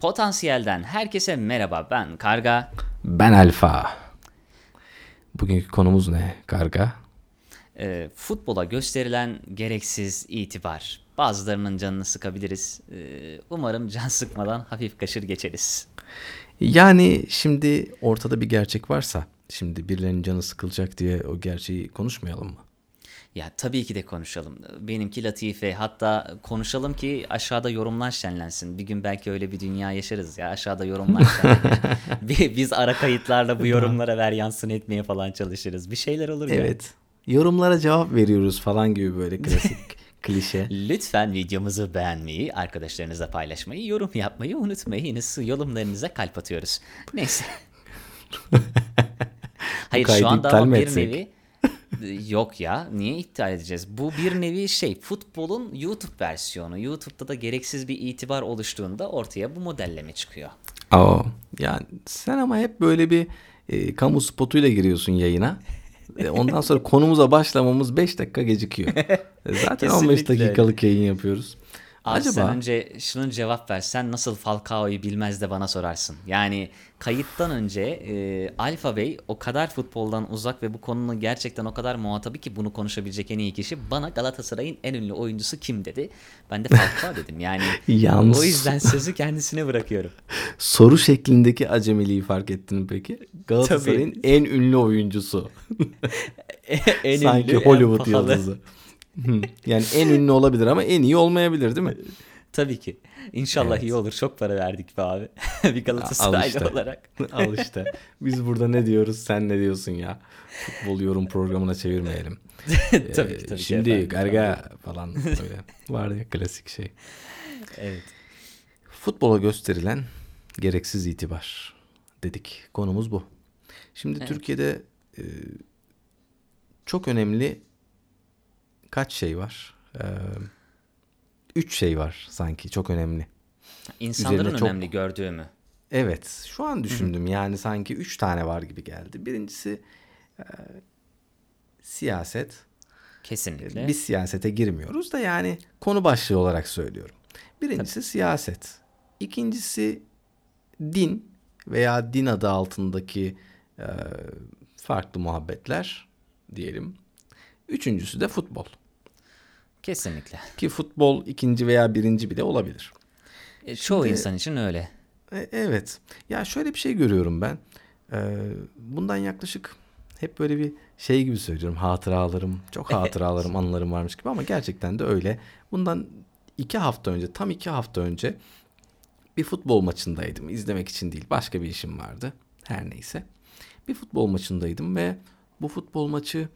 Potansiyelden herkese merhaba ben Karga. Ben Alfa. Bugünkü konumuz ne Karga? Ee, futbola gösterilen gereksiz itibar. Bazılarının canını sıkabiliriz. Ee, umarım can sıkmadan hafif kaşır geçeriz. Yani şimdi ortada bir gerçek varsa şimdi birilerinin canı sıkılacak diye o gerçeği konuşmayalım mı? Ya tabii ki de konuşalım. Benimki latife. Hatta konuşalım ki aşağıda yorumlar şenlensin. Bir gün belki öyle bir dünya yaşarız ya. Aşağıda yorumlar şenlenir. Biz ara kayıtlarla bu yorumlara ver yansın etmeye falan çalışırız. Bir şeyler olur ya. Evet. Yorumlara cevap veriyoruz falan gibi böyle klasik klişe. Lütfen videomuzu beğenmeyi, arkadaşlarınızla paylaşmayı, yorum yapmayı unutmayınız. Yorumlarınıza kalp atıyoruz. Neyse. Hayır şu anda bir nevi Yok ya niye iptal edeceğiz? Bu bir nevi şey futbolun YouTube versiyonu. YouTube'da da gereksiz bir itibar oluştuğunda ortaya bu modelleme çıkıyor. Aa, yani sen ama hep böyle bir e, kamu spotuyla giriyorsun yayına. E, ondan sonra konumuza başlamamız 5 dakika gecikiyor. E, Zaten 15 Kesinlikle. dakikalık yayın yapıyoruz. Abi Acaba sen önce şunun cevap ver. Sen nasıl Falcao'yu bilmez de bana sorarsın. Yani kayıttan önce e, Alfa Bey o kadar futboldan uzak ve bu konunun gerçekten o kadar muhatabı ki bunu konuşabilecek en iyi kişi bana Galatasaray'ın en ünlü oyuncusu kim dedi. Ben de Falcao dedim. Yani Yalnız- o yüzden sözü kendisine bırakıyorum. soru şeklindeki acemiliği fark ettin peki? Galatasaray'ın en ünlü oyuncusu. en Sanki ünlü, en Hollywood pahalı. yıldızı. Yani en ünlü olabilir ama en iyi olmayabilir değil mi? Tabii ki. İnşallah Evet. iyi olur. Çok para verdik be abi. bir Al Galatasaraylı işte. olarak. Al işte. Biz burada ne diyoruz sen ne diyorsun ya? Futbol yorum programına çevirmeyelim. tabii ki Ee, tabii ki Şimdi efendim. garga falan böyle var ya klasik şey. Evet. Futbola gösterilen gereksiz itibar dedik. Konumuz bu. Şimdi Evet. Türkiye'de e, çok önemli kaç şey var? E, üç şey var sanki çok önemli. İnsanların Üzerine çok- önemli gördüğü mü? Evet, şu an düşündüm yani sanki üç tane var gibi geldi. Birincisi e, siyaset. Kesinlikle. Biz siyasete girmiyoruz da yani konu başlığı olarak söylüyorum. Birincisi siyaset. İkincisi din veya din adı altındaki e, farklı muhabbetler diyelim. Üçüncüsü de futbol. Kesinlikle. Ki futbol ikinci veya birinci bile olabilir. E, çoğu Şimdi- insan için öyle. E, Evet. Ya şöyle bir şey görüyorum ben. Ee, bundan yaklaşık hep böyle bir şey gibi söylüyorum. Hatıralarım, çok hatıralarım, anılarım varmış gibi ama gerçekten de öyle. Bundan iki hafta önce, tam iki hafta önce bir futbol maçındaydım. İzlemek için değil, başka bir işim vardı. Her neyse. Bir futbol maçındaydım ve bu futbol maçı e,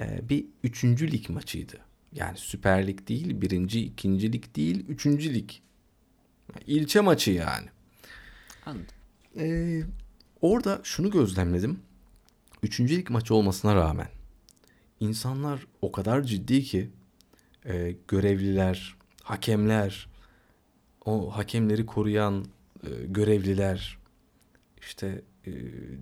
bir üçüncü lig maçıydı. Yani Süper Lig değil, birinci, ikinci lig değil, üçüncü lig. İlçe maçı yani. Anladım. Ee, orada şunu gözlemledim. Üçüncü lig maçı olmasına rağmen insanlar o kadar ciddi ki e, görevliler, hakemler, o hakemleri koruyan e, görevliler, işte e,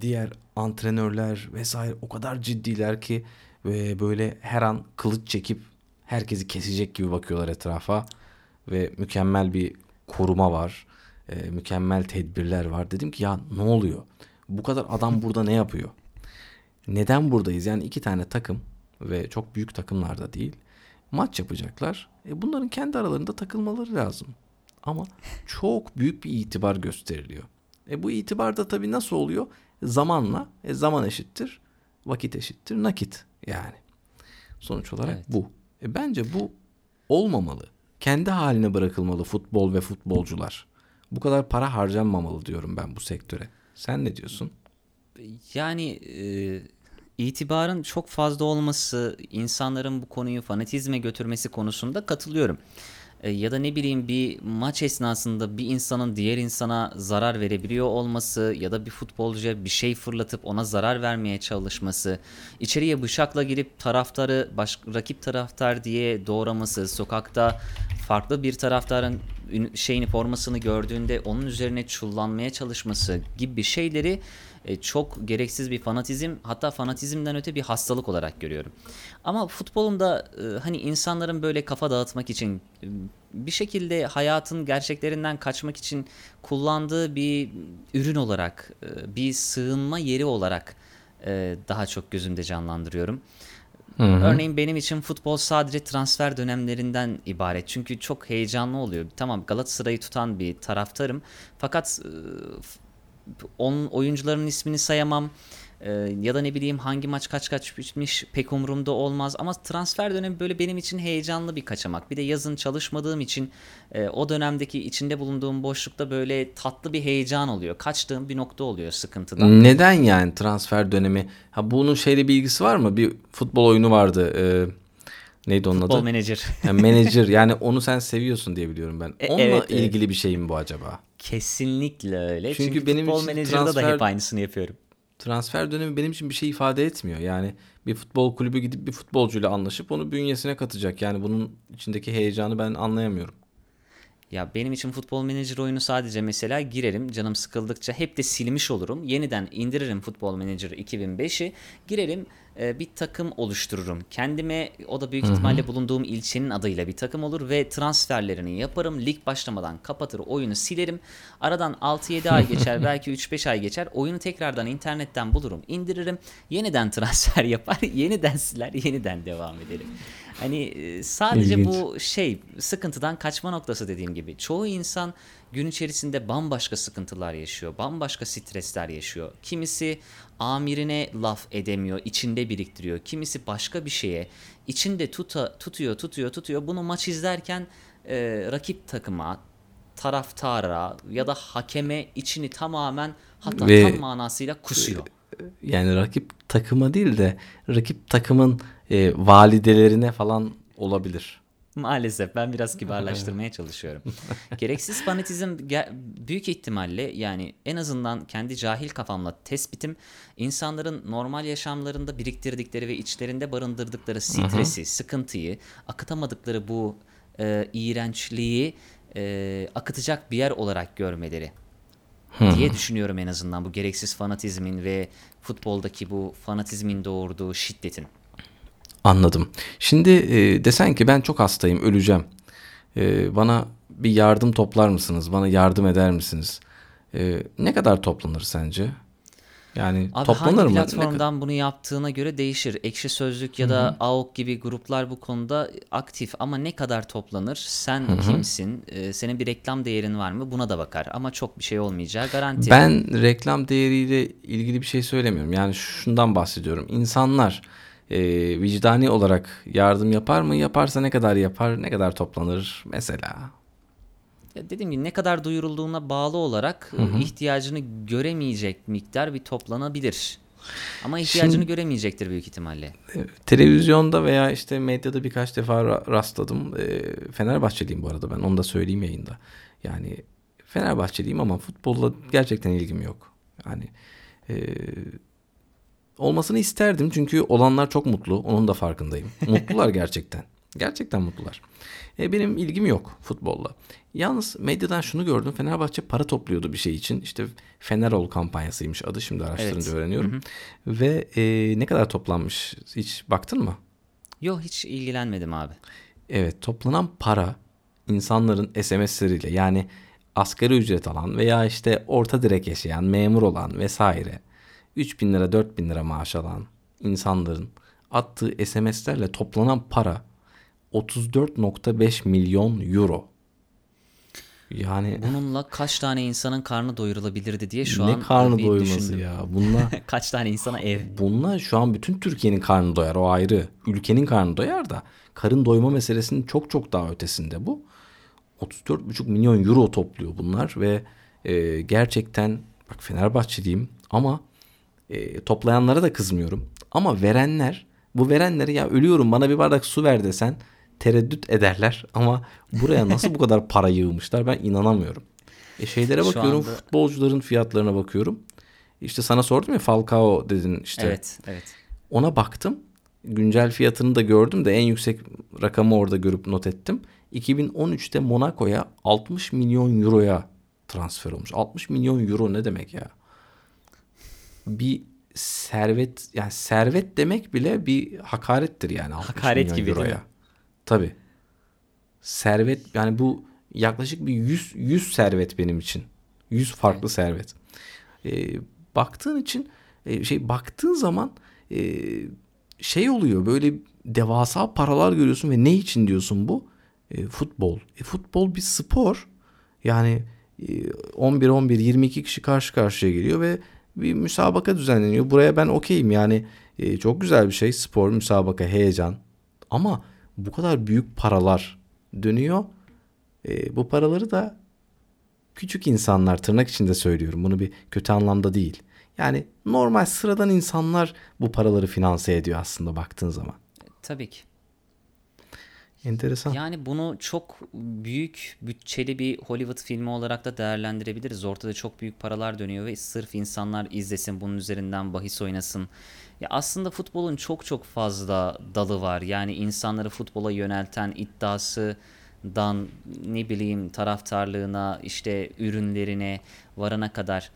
diğer antrenörler vesaire o kadar ciddiler ki ve böyle her an kılıç çekip herkesi kesecek gibi bakıyorlar etrafa ve mükemmel bir koruma var. e, mükemmel tedbirler var. Dedim ki ya ne oluyor? Bu kadar adam burada ne yapıyor? Neden buradayız? Yani iki tane takım ve çok büyük takımlar da değil. Maç yapacaklar. E bunların kendi aralarında takılmaları lazım. Ama çok büyük bir itibar gösteriliyor. E bu itibar da tabii nasıl oluyor? Zamanla. E zaman eşittir. Vakit eşittir. Nakit yani. Sonuç olarak Evet. bu. E bence bu olmamalı. Kendi haline bırakılmalı futbol ve futbolcular. Bu kadar para harcanmamalı diyorum ben bu sektöre. Sen ne diyorsun? Yani e, itibarın çok fazla olması, insanların bu konuyu fanatizme götürmesi konusunda katılıyorum. E, ya da ne bileyim bir maç esnasında bir insanın diğer insana zarar verebiliyor olması ya da bir futbolcuya bir şey fırlatıp ona zarar vermeye çalışması, içeriye bıçakla girip taraftarı baş, rakip taraftar diye doğraması, sokakta farklı bir taraftarın şeyini formasını gördüğünde onun üzerine çullanmaya çalışması gibi şeyleri e, çok gereksiz bir fanatizm hatta fanatizmden öte bir hastalık olarak görüyorum. Ama futbolun da e, hani insanların böyle kafa dağıtmak için e, bir şekilde hayatın gerçeklerinden kaçmak için kullandığı bir ürün olarak, e, bir sığınma yeri olarak e, daha çok gözümde canlandırıyorum. Örneğin benim için futbol sadece transfer dönemlerinden ibaret. Çünkü çok heyecanlı oluyor. Tamam Galatasaray'ı tutan bir taraftarım. Fakat e, onun oyuncuların ismini sayamam. Ee, ya da ne bileyim hangi maç kaç kaç bitmiş pek umurumda olmaz ama transfer dönemi böyle benim için heyecanlı bir kaçamak. Bir de yazın çalışmadığım için e, o dönemdeki içinde bulunduğum boşlukta böyle tatlı bir heyecan oluyor. Kaçtığım bir nokta oluyor sıkıntıdan. Neden yani transfer dönemi? Ha bunun şeyle bir ilgisi var mı? Bir futbol oyunu vardı. Ee, neydi onun Futbol adı? menajer. Yani manager yani onu sen seviyorsun diye biliyorum ben. E, Onunla evet, evet. ilgili bir şey mi bu acaba? Kesinlikle öyle. Çünkü Çünkü, benim futbol için menajerda da transfer- hep aynısını yapıyorum. Transfer dönemi benim için bir şey ifade etmiyor. Yani bir futbol kulübü gidip bir futbolcuyla anlaşıp onu bünyesine katacak. Yani bunun içindeki heyecanı ben anlayamıyorum. Ya benim için futbol menajer oyunu sadece mesela girerim canım sıkıldıkça hep de silmiş olurum. Yeniden indiririm futbol menajer 2005'i. Girerim bir takım oluştururum. Kendime o da büyük ihtimalle bulunduğum ilçenin adıyla bir takım olur ve transferlerini yaparım. Lig başlamadan kapatır oyunu silerim. Aradan 6-7 ay geçer belki 3-5 ay geçer. Oyunu tekrardan internetten bulurum indiririm. Yeniden transfer yapar yeniden siler yeniden devam ederim. Hani e, sadece İlginç. bu şey sıkıntıdan kaçma noktası dediğim gibi. Çoğu insan gün içerisinde bambaşka sıkıntılar yaşıyor. Bambaşka stresler yaşıyor. Kimisi amirine laf edemiyor, içinde biriktiriyor. Kimisi başka bir şeye içinde tuta, tutuyor, tutuyor, tutuyor. Bunu maç izlerken e, rakip takıma, taraftara ya da hakeme içini tamamen hatta Ve- tam manasıyla kusuyor. Yani rakip takıma değil de rakip takımın e, validelerine falan olabilir. Maalesef ben biraz kibarlaştırmaya çalışıyorum. Gereksiz fanatizm büyük ihtimalle yani en azından kendi cahil kafamla tespitim insanların normal yaşamlarında biriktirdikleri ve içlerinde barındırdıkları stresi, sıkıntıyı, akıtamadıkları bu e, iğrençliği e, akıtacak bir yer olarak görmeleri diye düşünüyorum en azından bu gereksiz fanatizmin ve futboldaki bu fanatizmin doğurduğu şiddetin. Anladım. Şimdi e, desen ki ben çok hastayım, öleceğim. E, bana bir yardım toplar mısınız? Bana yardım eder misiniz? E, ne kadar toplanır sence? Yani Abi toplanır hangi mı? Ne platformdan bunu yaptığına göre değişir. Ekşi Sözlük ya da AOK gibi gruplar bu konuda aktif ama ne kadar toplanır? Sen kimsin? Ee, senin bir reklam değerin var mı? Buna da bakar ama çok bir şey olmayacağı garanti. Ben reklam değeriyle ilgili bir şey söylemiyorum. Yani şundan bahsediyorum. İnsanlar e, vicdani olarak yardım yapar mı? Yaparsa ne kadar yapar? Ne kadar toplanır? Mesela. Ya dediğim gibi ne kadar duyurulduğuna bağlı olarak e, ihtiyacını göremeyecek miktar bir toplanabilir. Ama ihtiyacını Şimdi- göremeyecektir büyük ihtimalle. E, Televizyonda veya işte medyada birkaç defa ra- rastladım. E, Fenerbahçeliyim bu arada ben. Onu da söyleyeyim yayında. Yani Fenerbahçeliyim ama futbolla gerçekten ilgim yok. Yani e, olmasını isterdim çünkü olanlar çok mutlu. Onun da farkındayım. Mutlular gerçekten. Gerçekten mutlular. E, benim ilgim yok futbolla. Yalnız medyadan şunu gördüm. Fenerbahçe para topluyordu bir şey için. İşte Fenerol kampanyasıymış adı. Şimdi araştırınca Evet. öğreniyorum. Ve e, ne kadar toplanmış? Hiç baktın mı? Yok hiç ilgilenmedim abi. Evet toplanan para insanların SMS'leriyle yani asgari ücret alan veya işte orta direk yaşayan memur olan vesaire 3 bin lira 4 bin lira maaş alan insanların attığı SMS'lerle toplanan para 34.5 milyon euro. Yani Bununla kaç tane insanın karnı doyurulabilirdi diye şu ne an karnı bir doyması düşündüm. ya. Bununla Kaç tane insana ev Bununla şu an bütün Türkiye'nin karnı doyar o ayrı. Ülkenin karnı doyar da karın doyma meselesinin çok çok daha ötesinde bu. 34,5 milyon euro topluyor bunlar ve e, gerçekten bak Fenerbahçeliyim ama e, toplayanlara da kızmıyorum. Ama verenler bu verenlere ya ölüyorum bana bir bardak su ver desen tereddüt ederler ama buraya nasıl bu kadar para yığmışlar ben inanamıyorum. E şeylere bakıyorum anda- futbolcuların fiyatlarına bakıyorum. İşte sana sordum ya Falcao dedin işte. Evet, evet. Ona baktım. Güncel fiyatını da gördüm de en yüksek rakamı orada görüp not ettim. 2013'te Monaco'ya 60 milyon euroya transfer olmuş. 60 milyon euro ne demek ya? Bir servet yani servet demek bile bir hakarettir yani 60 Hakaret gibi değil euroya. mi? Tabii. servet yani bu yaklaşık bir 100 100 servet benim için. 100 farklı evet. servet. E, baktığın için e, şey baktığın zaman e, şey oluyor böyle devasa paralar görüyorsun ve ne için diyorsun bu? E, futbol. E, futbol bir spor. Yani 11 11 22 kişi karşı karşıya geliyor ve bir müsabaka düzenleniyor. Buraya ben okeyim yani e, çok güzel bir şey spor, müsabaka, heyecan. Ama bu kadar büyük paralar dönüyor. E, bu paraları da küçük insanlar tırnak içinde söylüyorum. Bunu bir kötü anlamda değil. Yani normal sıradan insanlar bu paraları finanse ediyor aslında baktığın zaman. Tabii ki. Enteresan. Yani bunu çok büyük bütçeli bir Hollywood filmi olarak da değerlendirebiliriz. Ortada çok büyük paralar dönüyor ve sırf insanlar izlesin, bunun üzerinden bahis oynasın. Ya aslında futbolun çok çok fazla dalı var. Yani insanları futbola yönelten iddiasından ne bileyim taraftarlığına, işte ürünlerine varana kadar.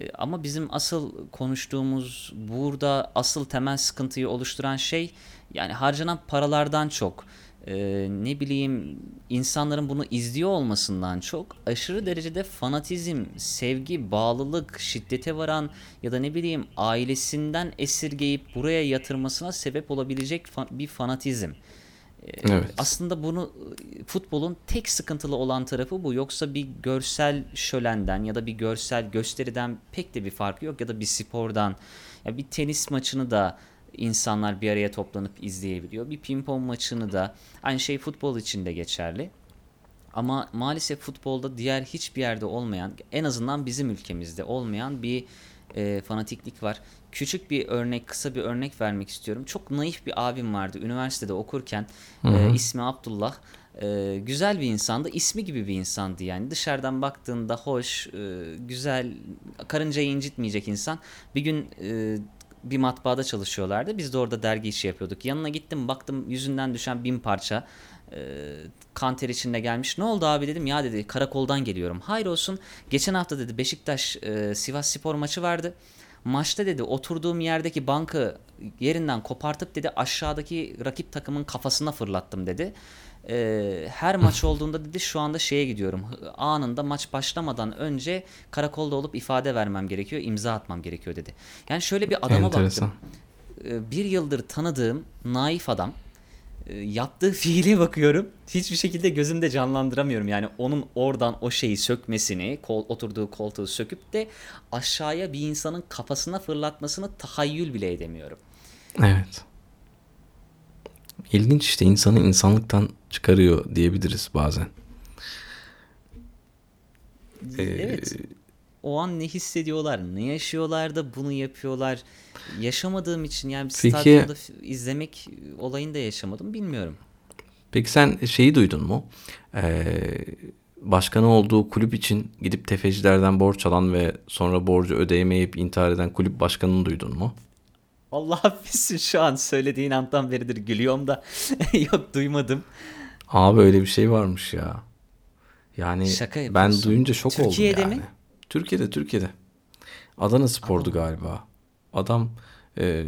E, ama bizim asıl konuştuğumuz burada asıl temel sıkıntıyı oluşturan şey yani harcanan paralardan çok e, ne bileyim insanların bunu izliyor olmasından çok aşırı derecede fanatizm, sevgi, bağlılık, şiddete varan ya da ne bileyim ailesinden esirgeyip buraya yatırmasına sebep olabilecek fa- bir fanatizm. Evet. Aslında bunu futbolun tek sıkıntılı olan tarafı bu. Yoksa bir görsel şölenden ya da bir görsel gösteriden pek de bir farkı yok ya da bir spordan. Ya bir tenis maçını da insanlar bir araya toplanıp izleyebiliyor. Bir pimpon maçını da aynı şey futbol için de geçerli. Ama maalesef futbolda diğer hiçbir yerde olmayan, en azından bizim ülkemizde olmayan bir e, fanatiklik var. Küçük bir örnek, kısa bir örnek vermek istiyorum. Çok naif bir abim vardı üniversitede okurken. E, ismi Abdullah. E, güzel bir insandı. ismi gibi bir insandı yani. Dışarıdan baktığında hoş, e, güzel, karıncayı incitmeyecek insan. Bir gün e, bir matbaada çalışıyorlardı. Biz de orada dergi işi yapıyorduk. Yanına gittim baktım yüzünden düşen bin parça e, kanter içinde gelmiş. Ne oldu abi dedim. Ya dedi karakoldan geliyorum. Hayır olsun. Geçen hafta dedi Beşiktaş e, Sivas Spor maçı vardı. Maçta dedi oturduğum yerdeki bankı yerinden kopartıp dedi aşağıdaki rakip takımın kafasına fırlattım dedi e, her maç olduğunda dedi şu anda şeye gidiyorum. Anında maç başlamadan önce karakolda olup ifade vermem gerekiyor, imza atmam gerekiyor dedi. Yani şöyle bir adama Enteresan. baktım. E, bir yıldır tanıdığım naif adam e, yaptığı fiile bakıyorum. Hiçbir şekilde gözümde canlandıramıyorum. Yani onun oradan o şeyi sökmesini, kol, oturduğu koltuğu söküp de aşağıya bir insanın kafasına fırlatmasını tahayyül bile edemiyorum. Evet. İlginç işte insanı insanlıktan çıkarıyor diyebiliriz bazen. Ee, evet. O an ne hissediyorlar, ne yaşıyorlar da bunu yapıyorlar. Yaşamadığım için yani bir peki, stadyumda izlemek olayını da yaşamadım bilmiyorum. Peki sen şeyi duydun mu? Ee, başkanı olduğu kulüp için gidip tefecilerden borç alan ve sonra borcu ödeyemeyip intihar eden kulüp başkanını duydun mu? Allah affetsin şu an söylediğin andan beridir gülüyorum da yok duymadım. Abi öyle bir şey varmış ya. Yani Şaka ben duyunca şok Türkiye'de oldum yani. mi? Türkiye'de Türkiye'de. Adana Spor'du galiba. Adam e,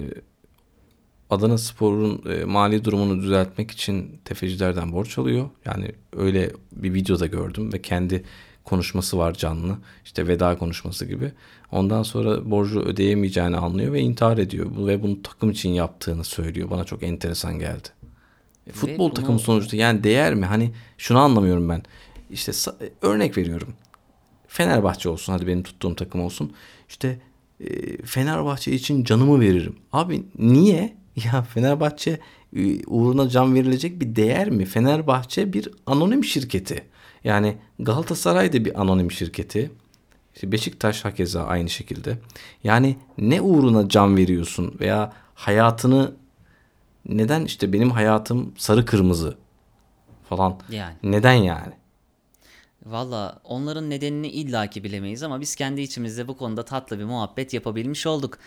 Adana Spor'un e, mali durumunu düzeltmek için tefecilerden borç alıyor. Yani öyle bir videoda gördüm ve kendi konuşması var canlı. İşte veda konuşması gibi. Ondan sonra borcu ödeyemeyeceğini anlıyor ve intihar ediyor. Ve bunu takım için yaptığını söylüyor. Bana çok enteresan geldi. E, futbol bunu... takımı sonuçta yani değer mi? Hani şunu anlamıyorum ben. İşte örnek veriyorum. Fenerbahçe olsun hadi benim tuttuğum takım olsun. İşte e, Fenerbahçe için canımı veririm. Abi niye? Ya Fenerbahçe e, uğruna can verilecek bir değer mi? Fenerbahçe bir anonim şirketi. Yani Galatasaray da bir anonim şirketi. İşte Beşiktaş hakeza aynı şekilde. Yani ne uğruna can veriyorsun veya hayatını neden işte benim hayatım sarı kırmızı falan. Yani. Neden yani? Valla onların nedenini illaki bilemeyiz ama biz kendi içimizde bu konuda tatlı bir muhabbet yapabilmiş olduk.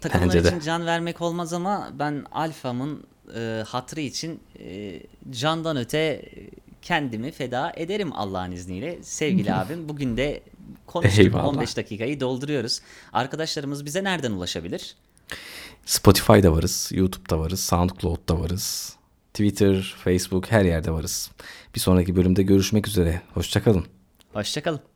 Takımlar için can vermek olmaz ama ben Alfa'mın e, hatrı için e, candan öte kendimi feda ederim Allah'ın izniyle. Sevgili abim bugün de konuştuk Eyvallah. 15 dakikayı dolduruyoruz. Arkadaşlarımız bize nereden ulaşabilir? Spotify'da varız, YouTube'da varız, SoundCloud'da varız. Twitter, Facebook her yerde varız. Bir sonraki bölümde görüşmek üzere. Hoşçakalın. Hoşçakalın.